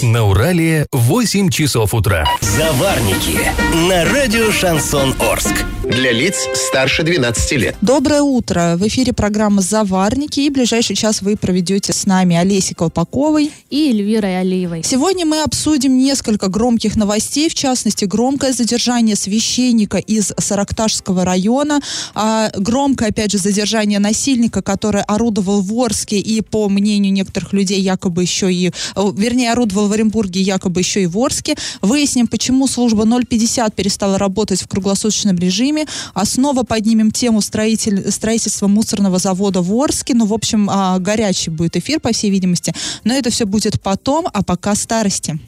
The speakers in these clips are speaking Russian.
На Урале 8 часов утра. Заварники на радио «Шансон Орск». Для лиц старше 12 лет. Доброе утро. В эфире программа «Заварники». И ближайший час вы проведете с нами Олесей Колпаковой и Эльвирой Алиевой. Сегодня мы обсудим несколько громких новостей, в частности, громкое задержание священника из Саракташского района, а громкое, опять же, задержание насильника, который орудовал в Орске и, по мнению некоторых людей, якобы еще и, вернее, орудовал в Оренбурге, якобы еще и в Орске. Выясним, почему служба 050 перестала работать в круглосуточном режиме, вами. А снова поднимем тему строитель, строительства мусорного завода в Орске. Ну, в общем, а, горячий будет эфир, по всей видимости. Но это все будет потом, а пока старости.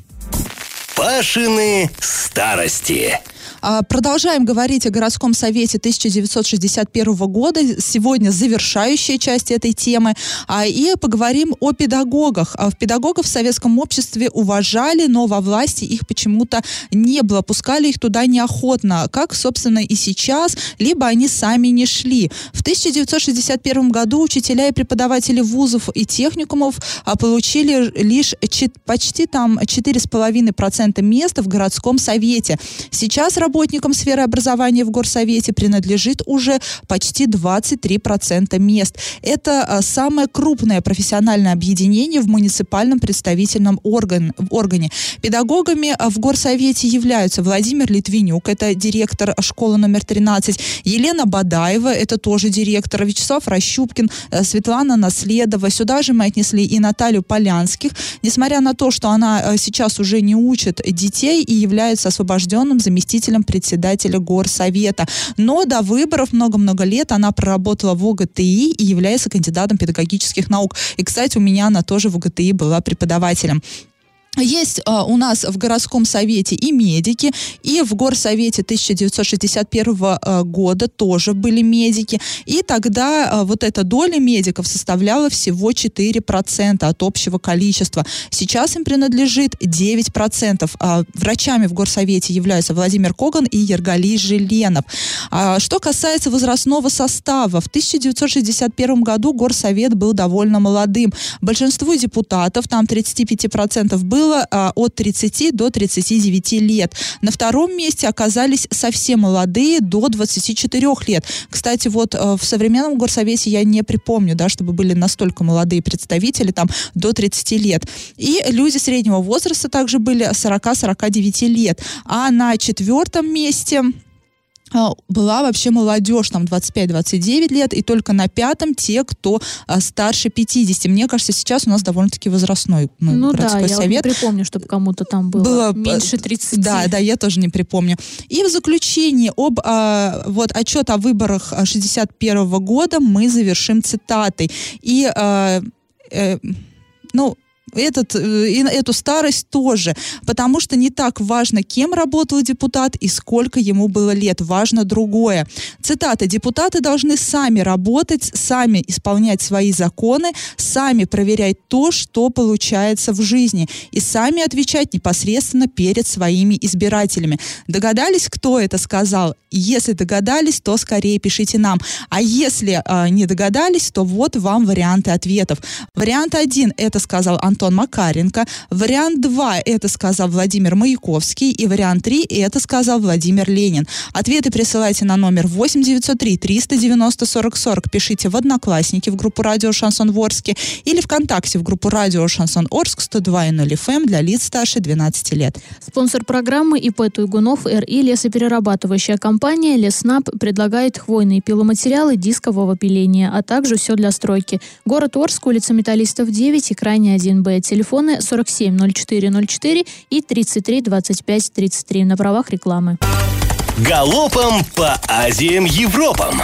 Пашины старости. А, продолжаем говорить о городском совете 1961 года. Сегодня завершающая часть этой темы. А, и поговорим о педагогах. А, в педагогов в советском обществе уважали, но во власти их почему-то не было. Пускали их туда неохотно, как, собственно, и сейчас, либо они сами не шли. В 1961 году учителя и преподаватели вузов и техникумов получили лишь почти там 4,5% места в городском совете. Сейчас работникам сферы образования в Горсовете принадлежит уже почти 23% мест. Это а, самое крупное профессиональное объединение в муниципальном представительном орган, органе. Педагогами а, в Горсовете являются Владимир Литвинюк, это директор школы номер 13, Елена Бадаева, это тоже директор, Вячеслав Рощупкин, э, Светлана Наследова. Сюда же мы отнесли и Наталью Полянских. Несмотря на то, что она э, сейчас уже не учит детей и является освобожденным заместителем заместителем председателя горсовета. Но до выборов много-много лет она проработала в ОГТИ и является кандидатом педагогических наук. И, кстати, у меня она тоже в ОГТИ была преподавателем. Есть а, у нас в городском совете и медики, и в горсовете 1961 а, года тоже были медики. И тогда а, вот эта доля медиков составляла всего 4% от общего количества. Сейчас им принадлежит 9%. А, врачами в горсовете являются Владимир Коган и Ергали Желенов. А, что касается возрастного состава, в 1961 году горсовет был довольно молодым. Большинству депутатов, там 35% было было а, от 30 до 39 лет. На втором месте оказались совсем молодые, до 24 лет. Кстати, вот а, в современном горсовете я не припомню, да, чтобы были настолько молодые представители, там, до 30 лет. И люди среднего возраста также были 40-49 лет. А на четвертом месте была вообще молодежь, там 25-29 лет, и только на пятом те, кто а, старше 50. Мне кажется, сейчас у нас довольно-таки возрастной ну, ну городской да, совет. я не припомню, чтобы кому-то там было, было меньше 30. Да, да, я тоже не припомню. И в заключении об а, вот отчет о выборах 61 года мы завершим цитатой. И а, э, ну, этот, э, и эту старость тоже, потому что не так важно, кем работал депутат и сколько ему было лет, важно другое. Цитата. «Депутаты должны сами работать, сами исполнять свои законы, сами проверять то, что получается в жизни, и сами отвечать непосредственно перед своими избирателями». Догадались, кто это сказал? Если догадались, то скорее пишите нам. А если э, не догадались, то вот вам варианты ответов. Вариант один – это сказал Антон Антон Макаренко. Вариант 2 – это сказал Владимир Маяковский. И вариант 3 – это сказал Владимир Ленин. Ответы присылайте на номер 8903 390 40 40. Пишите в Одноклассники в группу Радио Шансон Ворске или ВКонтакте в группу Радио Шансон Орск 102.0 FM эм для лиц старше 12 лет. Спонсор программы ИП Туйгунов РИ лесоперерабатывающая компания Леснаб предлагает хвойные пиломатериалы дискового пиления, а также все для стройки. Город Орск, улица Металлистов 9 и крайне 1Б. Телефоны 470404 и 33 25 33 на правах рекламы. Галопом по Азиям Европам!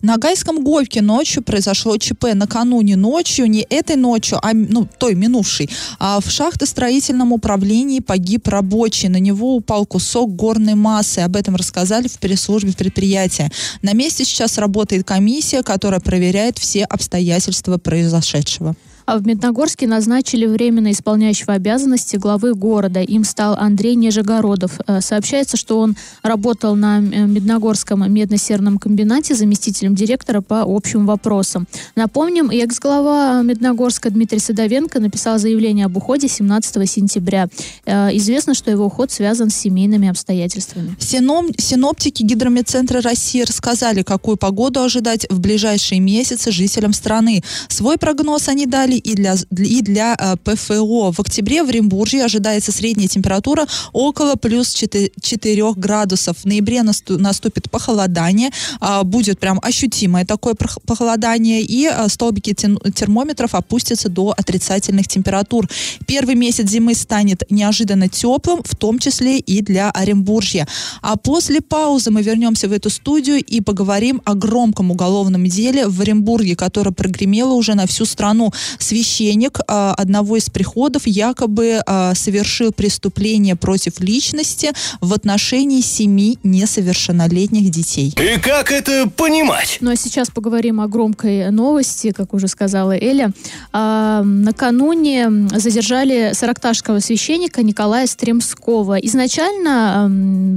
На Гайском Гольфе ночью произошло ЧП. Накануне ночью, не этой ночью, а ну, той минувшей, а в шахтостроительном управлении погиб рабочий. На него упал кусок горной массы. Об этом рассказали в пресс-службе предприятия. На месте сейчас работает комиссия, которая проверяет все обстоятельства произошедшего. А в Медногорске назначили временно исполняющего обязанности главы города. Им стал Андрей Нижегородов. Э, сообщается, что он работал на э, Медногорском медно-серном комбинате заместителем директора по общим вопросам. Напомним, экс-глава Медногорска Дмитрий Садовенко написал заявление об уходе 17 сентября. Э, известно, что его уход связан с семейными обстоятельствами. Сином, синоптики Гидромедцентра России рассказали, какую погоду ожидать в ближайшие месяцы жителям страны. Свой прогноз они дали и для, и для э, ПФО. В октябре в Римбурге ожидается средняя температура около плюс 4, 4 градусов. В ноябре насту, наступит похолодание, э, будет прям ощутимое такое похолодание, и э, столбики термометров опустятся до отрицательных температур. Первый месяц зимы станет неожиданно теплым, в том числе и для Оренбуржья. А после паузы мы вернемся в эту студию и поговорим о громком уголовном деле в Оренбурге, которое прогремело уже на всю страну. Священник э, одного из приходов якобы э, совершил преступление против личности в отношении семи несовершеннолетних детей. И как это понимать? Ну а сейчас поговорим о громкой новости, как уже сказала Эля. А, накануне задержали саракташского священника Николая Стремского. Изначально а,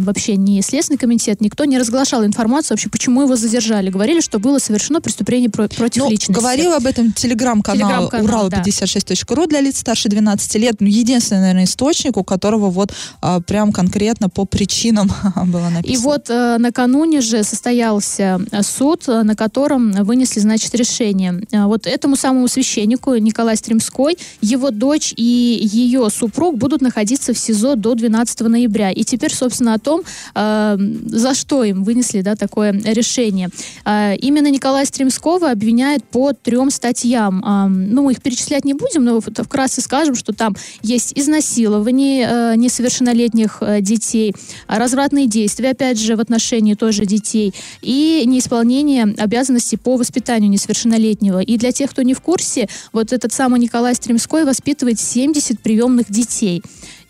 вообще ни Следственный комитет, никто не разглашал информацию вообще, почему его задержали. Говорили, что было совершено преступление про- против ну, личности. Говорил об этом телеграм-канал, телеграм-канал Урал56.ру да. для лиц старше 12 лет. Ну, единственный, наверное, источник, у которого вот а, прям конкретно по причинам было написано. И вот а, накануне же состоялся суд, на котором вынесли, значит, решение. А, вот этому самому священнику Николай Стремской, его дочь и ее супруг будут находиться в СИЗО до 12 ноября. И теперь, собственно, о том, э, за что им вынесли да, такое решение. Э, именно Николая Стремского обвиняют по трем статьям. Э, ну, их перечислять не будем, но вкратце скажем, что там есть изнасилование э, несовершеннолетних э, детей, развратные действия, опять же, в отношении тоже детей, и неисполнение обязанностей по воспитанию несовершеннолетнего. И для тех, кто не в курсе, вот этот самый Николай Стремской воспитывает 70 приемных детей.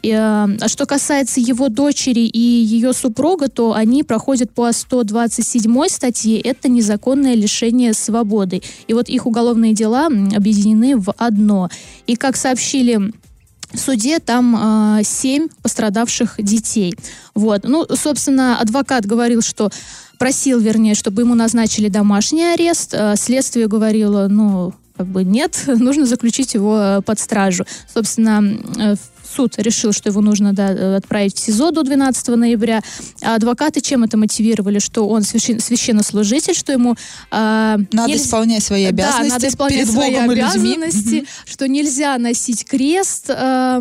Э, а что касается его дочери и ее супруга, то они проходят по 127 статье. Это незаконное лишение свободы. И вот их уголовные дела объединены в одно. И как сообщили в суде там э, семь пострадавших детей. Вот. Ну, собственно, адвокат говорил, что просил, вернее, чтобы ему назначили домашний арест. Э, следствие говорило, ну, как бы нет, нужно заключить его э, под стражу. Собственно, суд решил, что его нужно да, э, отправить в СИЗО до 12 ноября. А адвокаты чем это мотивировали? Что он священ, священнослужитель, что ему... Э, надо нельзя, исполнять свои обязанности да, надо исполнять перед свои Богом обязанности, и что нельзя носить крест э,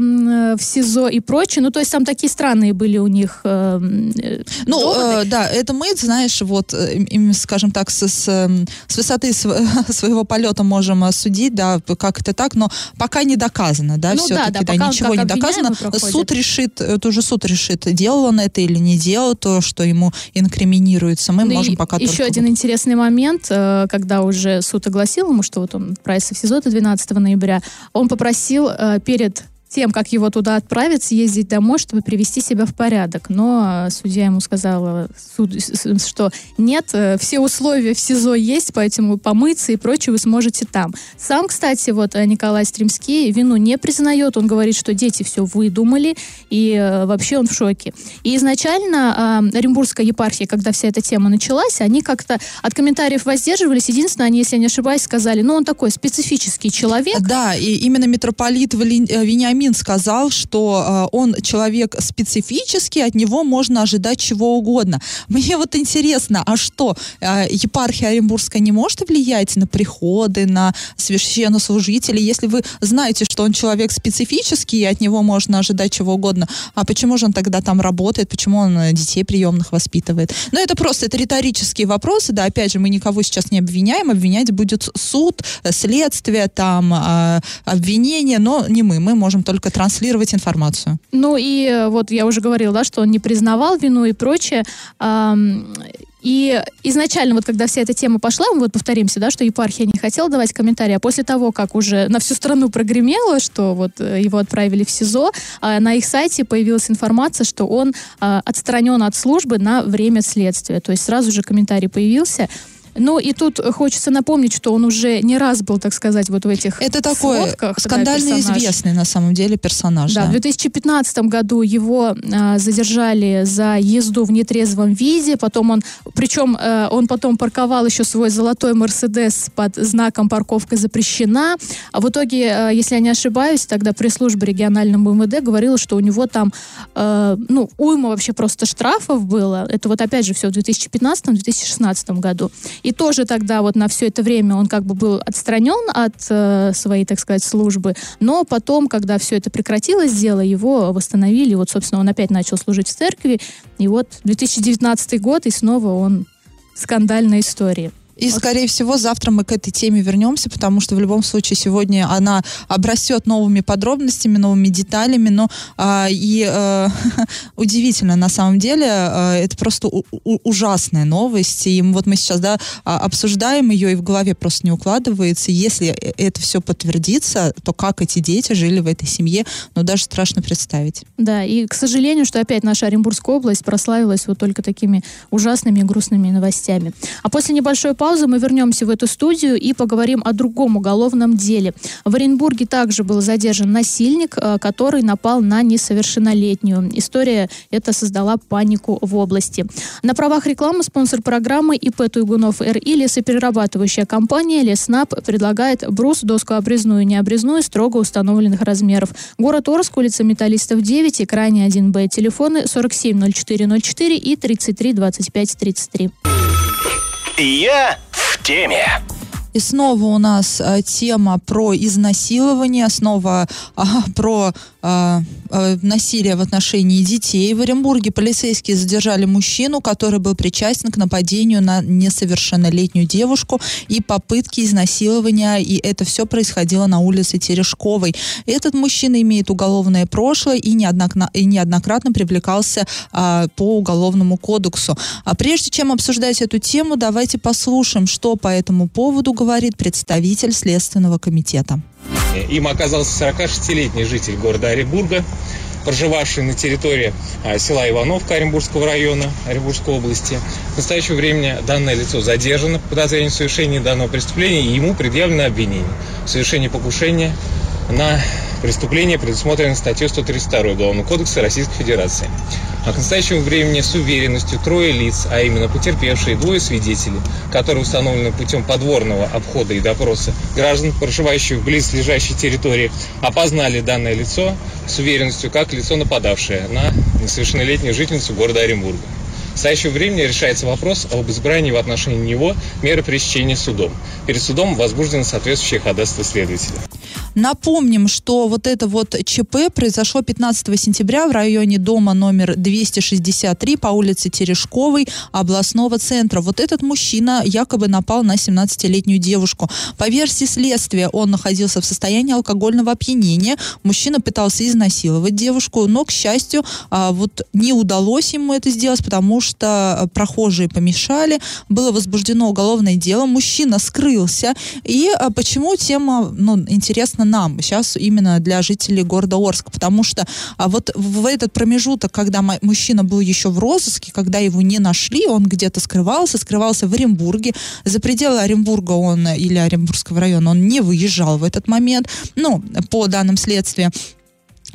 в СИЗО и прочее. Ну, то есть там такие странные были у них э, Ну, э, да, это мы, знаешь, вот, им, скажем так, с, с, с высоты своего полета можем судить, да, как это так, но пока не доказано, да, ну, все-таки, да, да, да ничего не доказано. Суд решит, это уже суд решит, делал он это или не делал, то, что ему инкриминируется. Мы ну можем пока Еще только... один интересный момент, э, когда уже суд огласил ему, что вот он отправится в СИЗО до 12 ноября, он попросил э, перед тем, как его туда отправить, съездить домой, чтобы привести себя в порядок. Но э, судья ему сказала, что нет, э, все условия в СИЗО есть, поэтому помыться и прочее вы сможете там. Сам, кстати, вот э, Николай Стримский вину не признает. Он говорит, что дети все выдумали, и вообще он в шоке. И изначально Оренбургская епархия, когда вся эта тема началась, они как-то от комментариев воздерживались. Единственное, они, если я не ошибаюсь, сказали, ну, он такой специфический человек. Да, и именно митрополит Вениамин Фомин сказал, что э, он человек специфический, от него можно ожидать чего угодно. Мне вот интересно, а что, э, епархия Оренбургская не может влиять на приходы, на священнослужителей, если вы знаете, что он человек специфический, и от него можно ожидать чего угодно, а почему же он тогда там работает, почему он э, детей приемных воспитывает? Ну, это просто, это риторические вопросы, да, опять же, мы никого сейчас не обвиняем, обвинять будет суд, э, следствие, там, э, обвинение, но не мы, мы можем только транслировать информацию. Ну и э, вот я уже говорила, да, что он не признавал вину и прочее. И изначально, вот когда вся эта тема пошла, мы вот повторимся, да, что епархия не хотела давать комментарии, а после того, как уже на всю страну прогремело, что вот э, его отправили в СИЗО, а на их сайте появилась информация, что он а, отстранен от службы на время следствия. То есть сразу же комментарий появился. Ну и тут хочется напомнить, что он уже не раз был, так сказать, вот в этих Это такой сводках, да, скандально персонаж. известный на самом деле персонаж. Да, Да, в 2015 году его а, задержали за езду в нетрезвом виде, потом он, причем э, он потом парковал еще свой золотой Мерседес под знаком «Парковка запрещена», а в итоге, э, если я не ошибаюсь, тогда пресс-служба регионального МВД говорила, что у него там, э, ну, уйма вообще просто штрафов было, это вот опять же все в 2015-2016 году, и тоже тогда вот на все это время он как бы был отстранен от э, своей, так сказать, службы, но потом, когда все это прекратилось, дело его восстановили, вот, собственно, он опять начал служить в церкви, и вот 2019 год, и снова он скандальная история. И, скорее всего, завтра мы к этой теме вернемся, потому что в любом случае сегодня она обрастет новыми подробностями, новыми деталями. Но а, и а, удивительно на самом деле, а, это просто у- у- ужасная новость. И вот мы сейчас да, а, обсуждаем ее, и в голове просто не укладывается. Если э- это все подтвердится, то как эти дети жили в этой семье, ну даже страшно представить. Да, и, к сожалению, что опять наша Оренбургская область прославилась вот только такими ужасными и грустными новостями. А после небольшой паузы мы вернемся в эту студию и поговорим о другом уголовном деле. В Оренбурге также был задержан насильник, э, который напал на несовершеннолетнюю. История эта создала панику в области. На правах рекламы спонсор программы ИП Туйгунов РИ лесоперерабатывающая компания Леснаб предлагает брус, доску обрезную и необрезную строго установленных размеров. Город Орск, улица Металлистов 9 и крайне 1Б. Телефоны 470404 и 33 25 33. Я в теме. И снова у нас э, тема про изнасилование, снова а, про а, а, насилие в отношении детей. В Оренбурге полицейские задержали мужчину, который был причастен к нападению на несовершеннолетнюю девушку и попытке изнасилования, и это все происходило на улице Терешковой. Этот мужчина имеет уголовное прошлое и неоднократно, и неоднократно привлекался а, по уголовному кодексу. А прежде чем обсуждать эту тему, давайте послушаем, что по этому поводу говорит представитель Следственного комитета. Им оказался 46-летний житель города Оренбурга, проживавший на территории а, села Ивановка Оренбургского района Оренбургской области. В настоящее время данное лицо задержано по подозрению в совершении данного преступления и ему предъявлено обвинение в совершении покушения на преступление, предусмотренное статьей 132 Уголовного кодекса Российской Федерации. А к настоящему времени с уверенностью трое лиц, а именно потерпевшие и двое свидетелей, которые установлены путем подворного обхода и допроса граждан, проживающих в близлежащей территории, опознали данное лицо с уверенностью как лицо нападавшее на несовершеннолетнюю жительницу города Оренбурга. В настоящее время решается вопрос об избрании в отношении него меры пресечения судом. Перед судом возбуждено соответствующее ходатайство следователя. Напомним, что вот это вот ЧП произошло 15 сентября в районе дома номер 263 по улице Терешковой областного центра. Вот этот мужчина якобы напал на 17-летнюю девушку. По версии следствия, он находился в состоянии алкогольного опьянения. Мужчина пытался изнасиловать девушку, но, к счастью, а, вот не удалось ему это сделать, потому что прохожие помешали. Было возбуждено уголовное дело. Мужчина скрылся. И а, почему тема ну, интересна нам сейчас именно для жителей города Орска? Потому что а вот в этот промежуток, когда мужчина был еще в розыске, когда его не нашли, он где-то скрывался, скрывался в Оренбурге. За пределы Оренбурга он или Оренбургского района он не выезжал в этот момент. Ну, по данным следствия.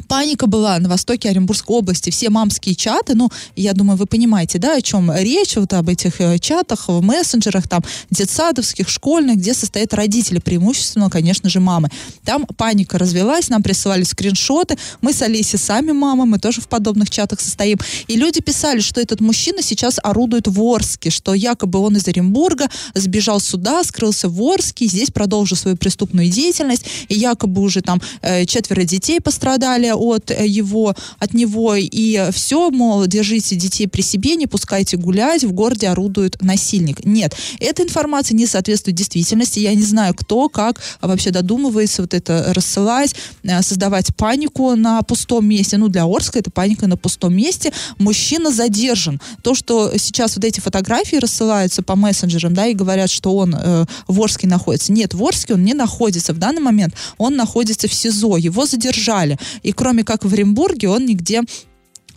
Паника была на востоке Оренбургской области. Все мамские чаты, ну, я думаю, вы понимаете, да, о чем речь, вот об этих э, чатах, в мессенджерах, там, детсадовских, школьных, где состоят родители, преимущественно, конечно же, мамы. Там паника развелась, нам присылали скриншоты. Мы с Олесей сами мамы, мы тоже в подобных чатах состоим. И люди писали, что этот мужчина сейчас орудует в Орске, что якобы он из Оренбурга сбежал сюда, скрылся в Орске, здесь продолжил свою преступную деятельность, и якобы уже там э, четверо детей пострадали от э, его, от него, и все, мол, держите детей при себе, не пускайте гулять, в городе орудует насильник. Нет, эта информация не соответствует действительности, я не знаю, кто, как вообще додумывается вот это рассылать, э, создавать панику на пустом месте. Ну, для Орска это паника на пустом месте. Мужчина задержан. То, что сейчас вот эти фотографии рассылаются по мессенджерам, да, и говорят, что он э, в Орске находится. Нет, в Орске он не находится. В данный момент он находится в СИЗО. Его задержали. И кроме как в Оренбурге, он нигде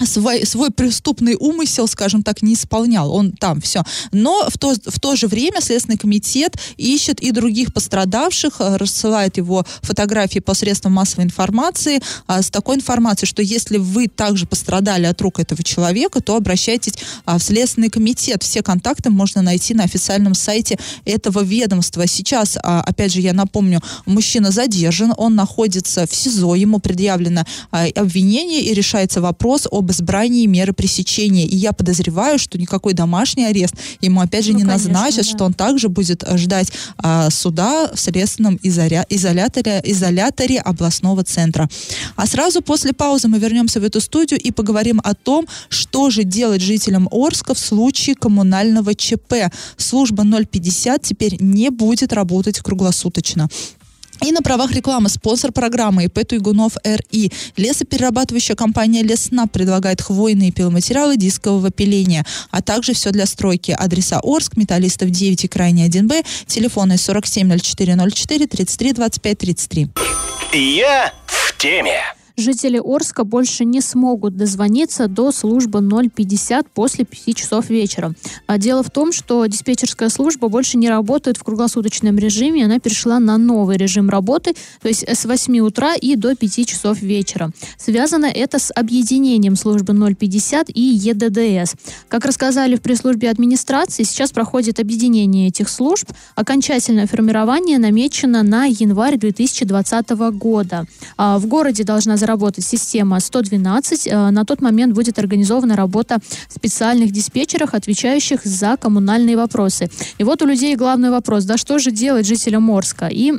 свой, свой преступный умысел, скажем так, не исполнял. Он там все. Но в то, в то же время Следственный комитет ищет и других пострадавших, э, рассылает его фотографии по средствам массовой информации а, с такой информацией, что если вы также пострадали от рук этого человека, то обращайтесь а, в Следственный комитет. Все контакты можно найти на официальном сайте этого ведомства. Сейчас, а, опять же, я напомню, мужчина задержан, он находится в СИЗО, ему предъявлено а, обвинение и решается вопрос об избрании меры пресечения. И я подозреваю, что никакой домашний арест ему опять же Ну, не конечно, назначат, да. что он также будет э, ждать а, суда в следственном изоля- изоляторе, изоляторе областного центра. А сразу после паузы мы вернемся в эту студию и поговорим о том, что же делать жителям Орска в случае коммунального ЧП. Служба 050 теперь не будет работать круглосуточно. И на правах рекламы спонсор программы ИП Туйгунов РИ. Лесоперерабатывающая компания Леснап предлагает хвойные пиломатериалы дискового пиления, а также все для стройки. Адреса Орск, Металлистов 9 и Крайний 1Б, телефоны 470404 33 25 33. Я в теме. Жители Орска больше не смогут дозвониться до службы 050 после 5 часов вечера. А дело в том, что диспетчерская служба больше не работает в круглосуточном режиме, она перешла на новый режим работы, то есть с 8 утра и до 5 часов вечера. Связано это с объединением службы 050 и ЕДДС. Как рассказали в пресс-службе администрации, сейчас проходит объединение этих служб. Окончательное формирование намечено на январь 2020 года. А В городе должна заработать система 112. Э, На тот момент будет организована работа специальных диспетчеров, отвечающих за коммунальные вопросы. И вот у людей главный вопрос, да что же делать жителям Орска? И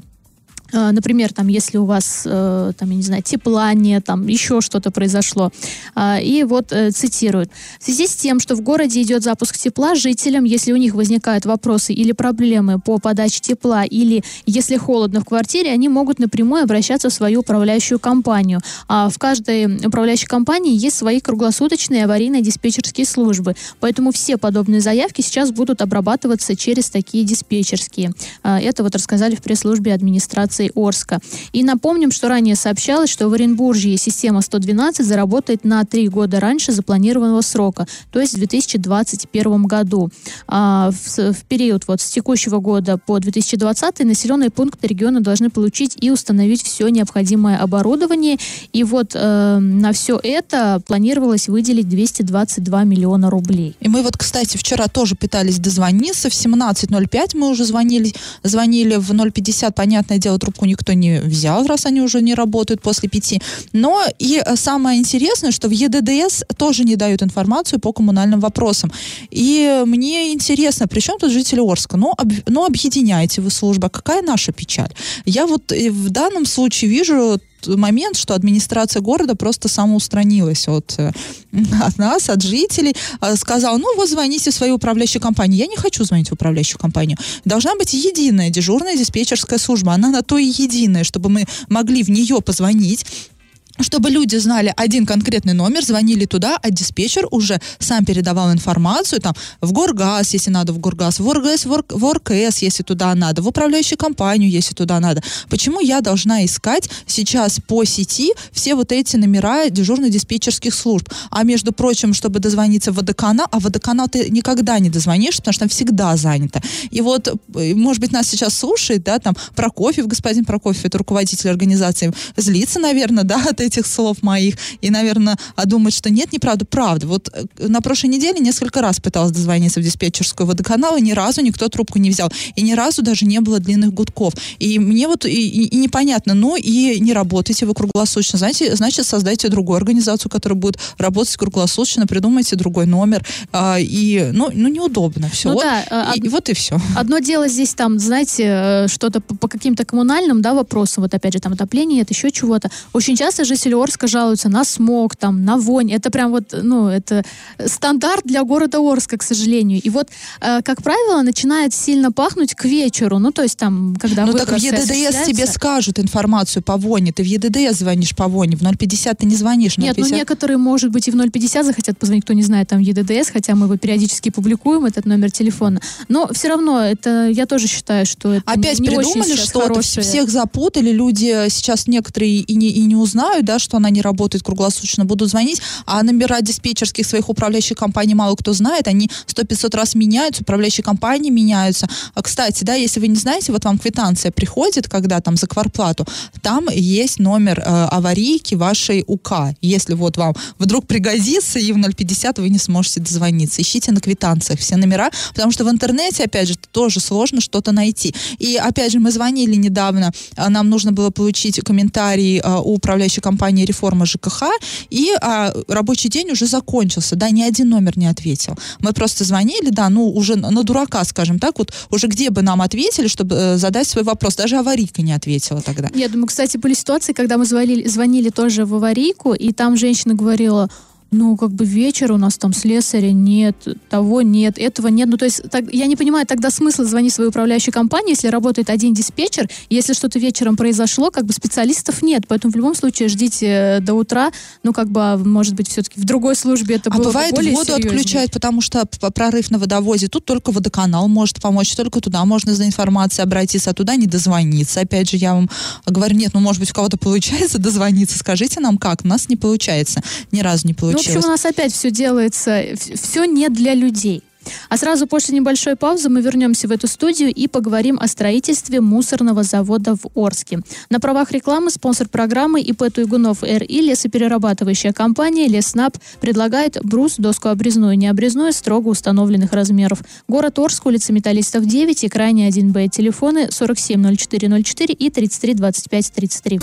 Например, там, если у вас, э, там, я не знаю, тепла нет, там, еще что-то произошло. А, И вот э, цитируют. В связи с тем, что в городе идет запуск тепла, жителям, если у них возникают вопросы или проблемы по подаче тепла, или если холодно в квартире, они могут напрямую обращаться в свою управляющую компанию. А в каждой управляющей компании есть свои круглосуточные аварийные диспетчерские службы. Поэтому все подобные заявки сейчас будут обрабатываться через такие диспетчерские. А, Это вот рассказали в пресс-службе администрации Орска. И напомним, что ранее сообщалось, что в Оренбурге система 112 заработает на три года раньше запланированного срока, то есть в 2021 году. А в, в период вот с текущего года по 2020 населенные пункты региона должны получить и установить все необходимое оборудование. И вот э, на все это планировалось выделить 222 миллиона рублей. И мы вот, кстати, вчера тоже пытались дозвониться. В 17.05 мы уже звонили, звонили в 050. Понятное дело, трубку никто не взял, раз они уже не работают после пяти. Но и э, самое интересное, что в ЕДДС тоже не дают информацию по коммунальным вопросам. И мне интересно, при чем тут жители Орска? Ну, об- ну объединяете вы службы. А Какая наша печаль? Я вот э, в данном случае вижу момент, что администрация города просто самоустранилась от, э, от нас, от жителей, э, сказала, ну вот звоните в свою управляющую компанию. Я не хочу звонить в управляющую компанию. Должна быть единая дежурная диспетчерская служба. Она на то и единая, чтобы мы могли в нее позвонить, чтобы люди знали один конкретный номер, звонили туда, а диспетчер уже сам передавал информацию там в Горгаз, если надо в Горгаз, в ОРГС, в, ОРКС, если туда надо, в управляющую компанию, если туда надо. Почему я должна искать сейчас по сети все вот эти номера дежурно-диспетчерских служб? А между прочим, чтобы дозвониться в водоканал, а водоканал ты никогда не дозвонишься, потому что там всегда занято. И вот, э, может быть, нас сейчас слушает, да, там Прокофьев, господин Прокофьев, это руководитель организации, злится, наверное, да, этих слов моих, и, наверное, а думает, что нет, неправда, правда. Вот э, на прошлой неделе несколько раз пыталась дозвониться в диспетчерскую водоканал, и ни разу никто трубку не взял, и ни разу даже не было длинных гудков. И мне вот и, и- и непонятно, ну и не работайте вы круглосуточно, знаете, значит, создайте другую организацию, которая будет работать круглосуточно, придумайте другой номер, а, и, ну, ну, неудобно все. Ну вот, да, а, и, и вот и все. Одно дело здесь там, знаете, э, что-то по, по каким-то коммунальным, да, вопросам, вот опять же там отопление, это еще чего-то. Очень часто жители Орска жалуются на смог, там, на вонь. Это прям вот, ну, это стандарт для города Орска, к сожалению. И вот, э, как правило, начинает сильно пахнуть к вечеру, ну, то есть там, когда Ну так в ЕДДС тебе скажут информацию по воне. Ты в ЕДДС звонишь по воне, в 050 ты не звонишь. Нет, ну 050 некоторые, может быть, и в 050 захотят позвонить, кто не знает, там ЕДДС, хотя мы его периодически публикуем, этот номер телефона. Но все равно, это я тоже считаю, что это Опять не придумали что-то, всех запутали, люди сейчас некоторые и не, и не узнают, знают, да, что она не работает круглосуточно, будут звонить, а номера диспетчерских своих управляющих компаний мало кто знает, они 100-500 раз меняются, управляющие компании меняются. А, кстати, да, если вы не знаете, вот вам квитанция приходит, когда там за кварплату, там есть номер э, аварийки вашей УК. Если вот вам вдруг пригодится, и в 050 вы не сможете дозвониться, ищите на квитанциях все номера, потому что в интернете, опять же, тоже сложно что-то найти. И, опять же, мы звонили недавно, а, нам нужно было получить комментарий а, у управляющей компании «Реформа ЖКХ», и а, рабочий день уже закончился, да, ни один номер не ответил. Мы просто звонили, да, ну, уже на дурака, скажем так, вот уже где бы нам ответили, чтобы э, задать свой вопрос. Даже аварийка не ответила тогда. Я думаю, кстати, были ситуации, когда мы звонили, звонили тоже в аварийку, и там женщина говорила, ну, как бы вечер у нас там слесаря нет, того нет, этого нет. Ну, то есть, так, я не понимаю тогда смысла звонить своей управляющей компании, если работает один диспетчер, если что-то вечером произошло, как бы специалистов нет. Поэтому в любом случае ждите э, до утра, ну, как бы, а, может быть, все-таки в другой службе это а было бывает более воду серьезнее. отключают, потому что прорыв на водовозе. Тут только водоканал может помочь, только туда можно за информацией обратиться, а туда не дозвониться. Опять же, я вам говорю, нет, ну, может быть, у кого-то получается дозвониться, скажите нам как. У нас не получается, ни разу не Ну, в общем, у нас опять все делается, все не для людей. А сразу после небольшой паузы мы вернемся в эту студию и поговорим о строительстве мусорного завода в Орске. На правах рекламы спонсор программы ИП Туйгунов РИ лесоперерабатывающая компания Леснап предлагает брус, доску обрезную, необрезную, строго установленных размеров. Город Орск, улица Металлистов 9 и крайне 1Б. Телефоны 470404 и 332533.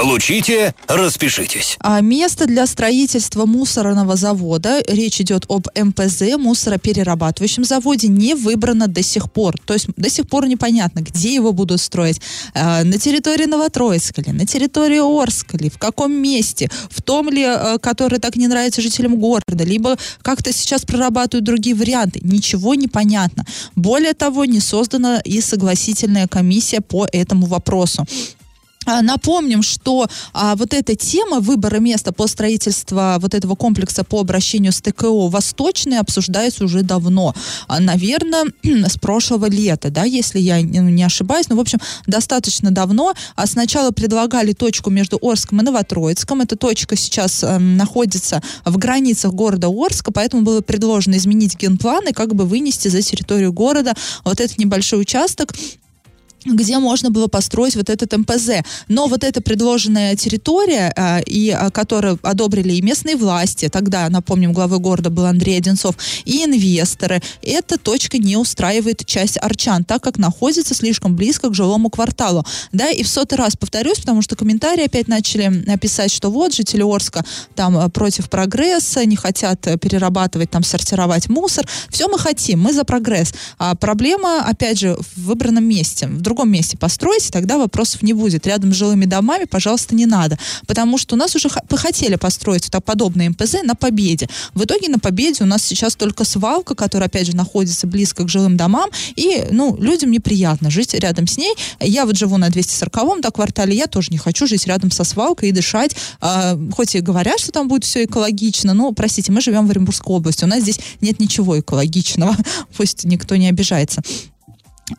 Получите, распишитесь. А место для строительства мусорного завода, речь идет об МПЗ, мусороперерабатывающем заводе, не выбрано до сих пор. То есть до сих пор непонятно, где его будут строить. А, на территории Новотроицка ли, на территории Орска ли, в каком месте, в том ли, а, который так не нравится жителям города, либо как-то сейчас прорабатывают другие варианты. Ничего не понятно. Более того, не создана и согласительная комиссия по этому вопросу. А, Напомним, что а, вот эта тема выбора места по строительству вот этого комплекса по обращению с ТКО Восточный обсуждается уже давно. А, наверное, с прошлого лета, да, если я ну, не ошибаюсь. Ну, в общем, достаточно давно. А сначала предлагали точку между Орском и Новотроицком. Эта точка сейчас эм, находится в границах города Орска, поэтому было предложено изменить генплан и как бы вынести за территорию города вот этот небольшой участок где можно было построить вот этот МПЗ. Но вот эта предложенная территория, а, и, а, которую одобрили и местные власти, тогда, напомним, главой города был Андрей Одинцов, и инвесторы, эта точка не устраивает часть арчан, так как находится слишком близко к жилому кварталу. Да, и в сотый раз повторюсь, потому что комментарии опять начали писать, что вот жители Орска там а, против прогресса, не хотят э, перерабатывать, там сортировать мусор. Все мы хотим, мы за прогресс. А проблема, опять же, в выбранном месте. В другом месте постройте, тогда вопросов не будет. Рядом с жилыми домами, пожалуйста, не надо. Потому что у нас уже хотели построить вот подобные МПЗ на Победе. В итоге на Победе у нас сейчас только свалка, которая, опять же, находится близко к жилым домам, и, ну, людям неприятно жить рядом с ней. Я вот живу на 240-м да, квартале, я тоже не хочу жить рядом со свалкой и дышать. А, хоть и говорят, что там будет все экологично, но, простите, мы живем в Оренбургской области, у нас здесь нет ничего экологичного. Пусть никто не обижается.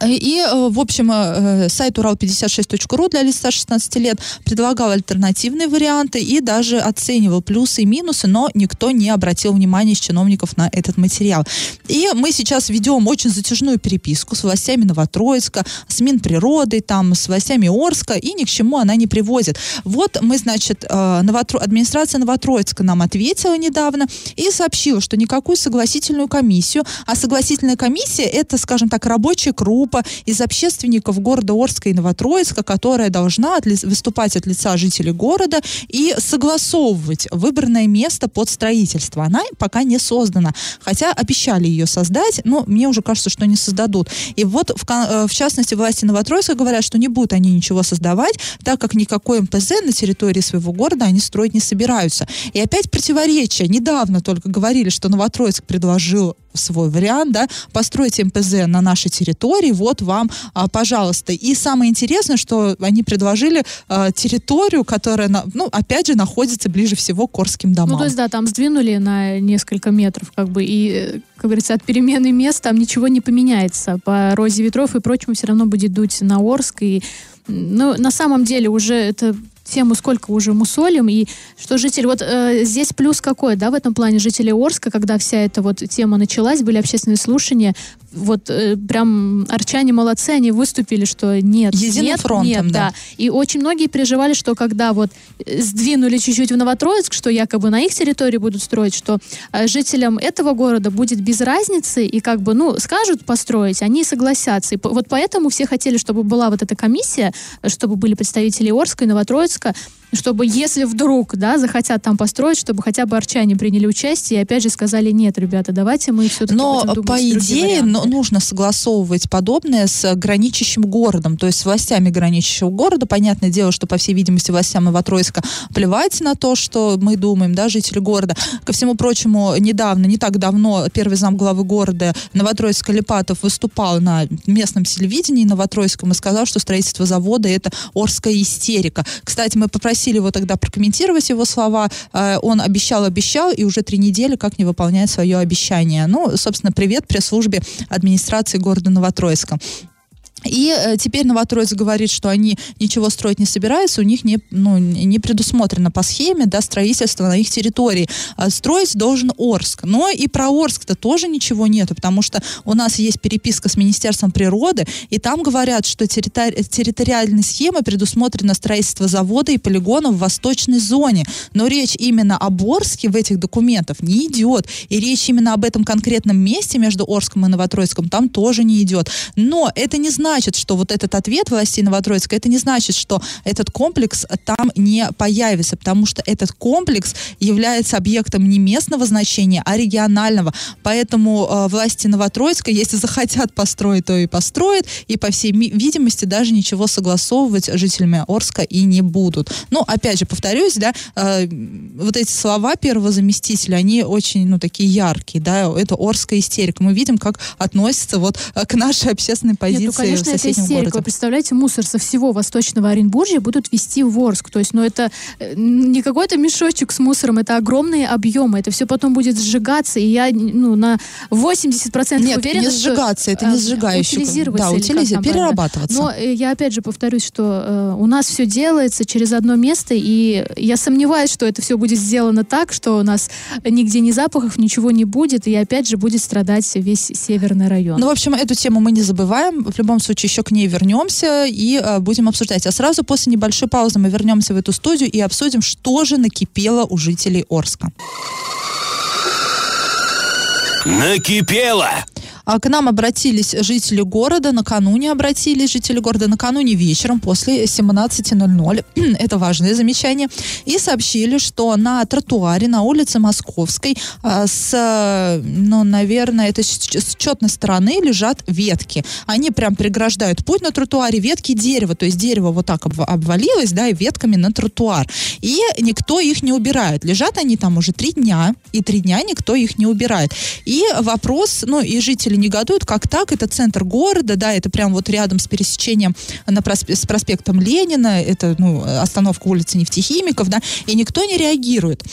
И, э, в общем, э, сайт урал56.ру для лиц старше 16 лет предлагал альтернативные варианты и даже оценивал плюсы и минусы, но никто не обратил внимания из чиновников на этот материал. И мы сейчас ведем очень затяжную переписку с властями Новотроицка, с Минприродой, там, с властями Орска, и ни к чему она не приводит. Вот мы, значит, э, Новотро... администрация Новотроицка нам ответила недавно и сообщила, что никакую согласительную комиссию, а согласительная комиссия это, скажем так, рабочая группа из общественников города Орска и Новотроицка, которая должна от ли- выступать от лица жителей города и согласовывать выбранное место под строительство. Она пока не создана, хотя обещали ее создать, но мне уже кажется, что не создадут. И вот, в, э, в частности, власти Новотроицка говорят, что не будут они ничего создавать, так как никакой МПЗ на территории своего города они строить не собираются. И опять противоречие. Недавно только говорили, что Новотроицк предложил свой вариант, да, построить МПЗ на нашей территории, вот вам, а, пожалуйста. И самое интересное, что они предложили а, территорию, которая, на- ну, опять же, находится ближе всего к Орским домам. Ну, то есть, да, там сдвинули на несколько метров, как бы, и, э, как говорится, от перемены мест там ничего не поменяется. По розе ветров и прочему все равно будет дуть на Орск. И, ну, на самом деле уже это тему сколько уже мусолим, и что жители... Вот э, здесь плюс какой, да, в этом плане жителей Орска, когда вся эта вот тема началась, были общественные слушания, вот э, прям арчане молодцы, они выступили, что нет, Единым нет, фронтом, нет, да. да. И очень многие переживали, что когда вот э, сдвинули чуть-чуть в Новотроицк, что якобы на их территории будут строить, что э, жителям этого города будет без разницы, и как бы, ну, скажут построить, они согласятся. И по- вот поэтому все хотели, чтобы была вот эта комиссия, э, чтобы были представители Орска и Новотроицка, чтобы если вдруг, да, захотят там построить, чтобы хотя бы арчане приняли участие и опять же сказали, нет, ребята, давайте мы все-таки Но будем думать по идее варианты». ну, нужно согласовывать подобное с граничащим городом, то есть с властями граничащего города. Понятное дело, что, по всей видимости, властям Новотроицка плевать на то, что мы думаем, да, жители города. Ко всему прочему, недавно, не так давно, первый зам главы города Новотроицка Липатов выступал на местном телевидении Новотроицком и сказал, что строительство завода — это Орская истерика. Кстати, мы попросили его тогда прокомментировать его слова. Э, Он обещал, обещал, и уже три недели как не выполняет свое обещание. Ну, собственно, привет пресс-службе администрации города Новотроицка. И э, теперь Новотроиц говорит, что они ничего строить не собираются, у них не, ну, не предусмотрено по схеме да, строительство на их территории. А строить должен Орск. Но и про Орск-то тоже ничего нету, потому что у нас есть переписка с Министерством природы, и там говорят, что территори- территориальной схемой предусмотрено строительство завода и полигона в восточной зоне. Но речь именно об Орске в этих документах не идет. И речь именно об этом конкретном месте между Орском и Новотроицком там тоже не идет. Но это не значит, что вот этот ответ властей Новотроицка, это не значит, что этот комплекс там не появится, потому что этот комплекс является объектом не местного значения, а регионального. Поэтому э, власти Новотроицка, если захотят построить, то и построят, и по всей видимости даже ничего согласовывать с жителями Орска и не будут. Ну, опять же, повторюсь, да, э, вот эти слова первого заместителя, они очень, ну, такие яркие, да, это Орская истерика. Мы видим, как относится вот э, к нашей общественной позиции Нет, ну, конечно, в это истерика. Вы городе. представляете, мусор со всего Восточного Оренбуржья будут везти в Орск. То есть, ну, это э, не какой-то мешочек с мусором, это огромные объемы. Это все потом будет сжигаться, и я, ну, на 80% Нет, уверена, не что, сжигаться, это не э, сжигающий. утилизироваться Да, или как утилизи- там правильно. перерабатываться. Но э, я опять же повторюсь, что э, у нас все делается через одно место, и я сомневаюсь, что это все будет сделано так, что у нас нигде ни запахов, ничего не будет, и опять же будет страдать весь северный район. Ну, в общем, эту тему мы не забываем. В любом случае, еще к ней вернемся и э, будем обсуждать. А сразу после небольшой паузы мы вернемся в эту студию и обсудим, что же накипело у жителей Орска. Накипело! А к нам обратились жители города, накануне обратились жители города, накануне вечером после 17.00, это важное замечание, и сообщили, что на тротуаре на улице Московской а, с, ну, наверное, это с, четной стороны лежат ветки. Они прям преграждают путь на тротуаре, ветки дерева, то есть дерево вот так обва- обвалилось, да, и ветками на тротуар. И никто их не убирает. Лежат они там уже три дня, и три дня никто их не убирает. И вопрос, ну, и жители негодуют, как так, это центр города, да, это прям вот рядом с пересечением на просп- с проспектом Ленина, это, ну, остановка улицы нефтехимиков, да, и никто не реагирует.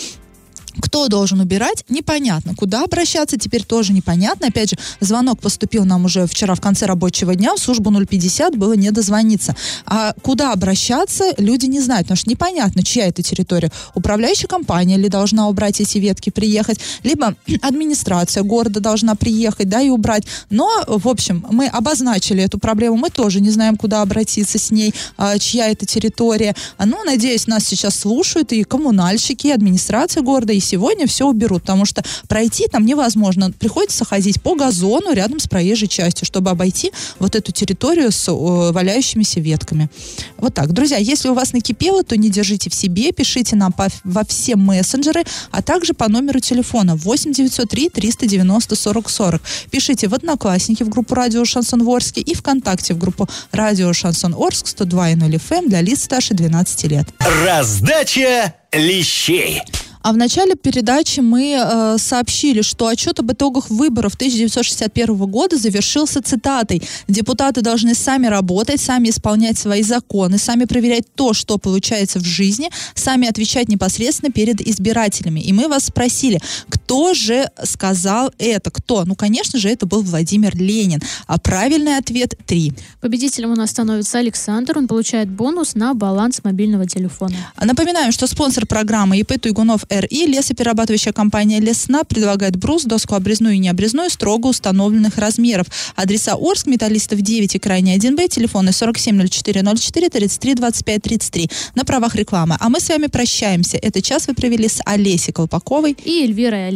Кто должен убирать, непонятно. Куда обращаться, теперь тоже непонятно. Опять же, звонок поступил нам уже вчера в конце рабочего дня, в службу 050 было не дозвониться. А куда обращаться, люди не знают, потому что непонятно, чья это территория. Управляющая компания ли должна убрать эти ветки, приехать, либо администрация города должна приехать, да, и убрать. Но, в общем, мы обозначили эту проблему, мы тоже не знаем, куда обратиться с ней, а, чья это территория. Ну, надеюсь, нас сейчас слушают и коммунальщики, и администрация города, и сегодня все уберут, потому что пройти там невозможно. Приходится ходить по газону рядом с проезжей частью, чтобы обойти вот эту территорию с валяющимися ветками. Вот так. Друзья, если у вас накипело, то не держите в себе, пишите нам по- во все мессенджеры, а также по номеру телефона 8 903 390 40 40. Пишите в Одноклассники в группу Радио Шансон Орске и ВКонтакте в группу Радио Шансон Орск 102.0 FM для лиц старше 12 лет. Раздача лещей. А в начале передачи мы э, сообщили, что отчет об итогах выборов 1961 года завершился цитатой «Депутаты должны сами работать, сами исполнять свои законы, сами проверять то, что получается в жизни, сами отвечать непосредственно перед избирателями». И мы вас спросили, кто Кто же сказал это? Кто? Ну, конечно же, это был Владимир Ленин. А правильный ответ – три. Победителем у нас становится Александр. Он получает бонус на баланс мобильного телефона. Напоминаем, что спонсор программы ИП Туйгунов РИ, лесоперерабатывающая компания Лесна, предлагает брус, доску обрезную и необрезную строго установленных размеров. Адреса Орск, Металлистов 9 и Крайний 1Б, телефоны 470404 33 25 33 на правах рекламы. А мы с вами прощаемся. Этот час вы провели с Олесей Колпаковой и Эльвирой